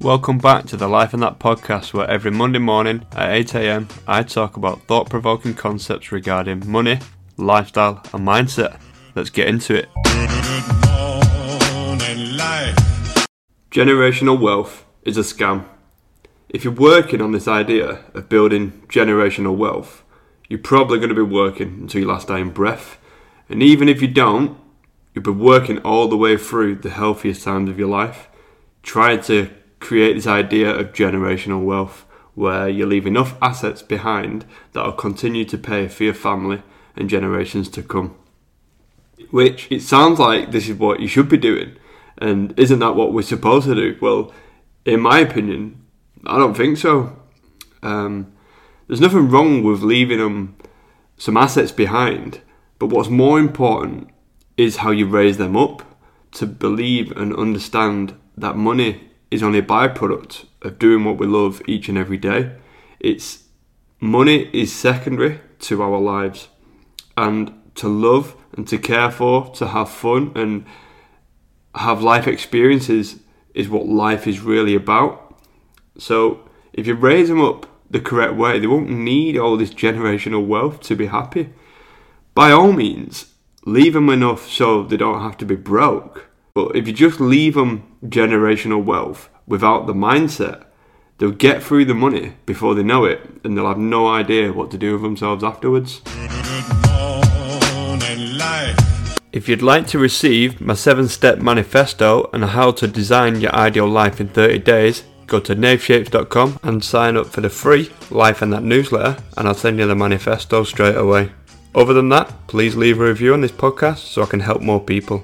Welcome back to the Life and That podcast, where every Monday morning at 8am I talk about thought provoking concepts regarding money, lifestyle, and mindset. Let's get into it. Generational wealth is a scam. If you're working on this idea of building generational wealth, you're probably going to be working until your last dying breath. And even if you don't, you'll been working all the way through the healthiest times of your life, trying to create this idea of generational wealth where you leave enough assets behind that will continue to pay for your family and generations to come. Which it sounds like this is what you should be doing, and isn't that what we're supposed to do? Well, in my opinion, I don't think so. Um, there's nothing wrong with leaving them some assets behind, but what's more important is how you raise them up to believe and understand that money is only a byproduct of doing what we love each and every day. It's money is secondary to our lives, and to love and to care for, to have fun and have life experiences is what life is really about. So if you raise them up the correct way, they won't need all this generational wealth to be happy. By all means, leave them enough so they don't have to be broke. But if you just leave them generational wealth without the mindset, they'll get through the money before they know it and they'll have no idea what to do with themselves afterwards. If you'd like to receive my 7 step manifesto and how to design your ideal life in 30 days, go to nathshapes.com and sign up for the free Life and That newsletter, and I'll send you the manifesto straight away. Other than that, please leave a review on this podcast so I can help more people.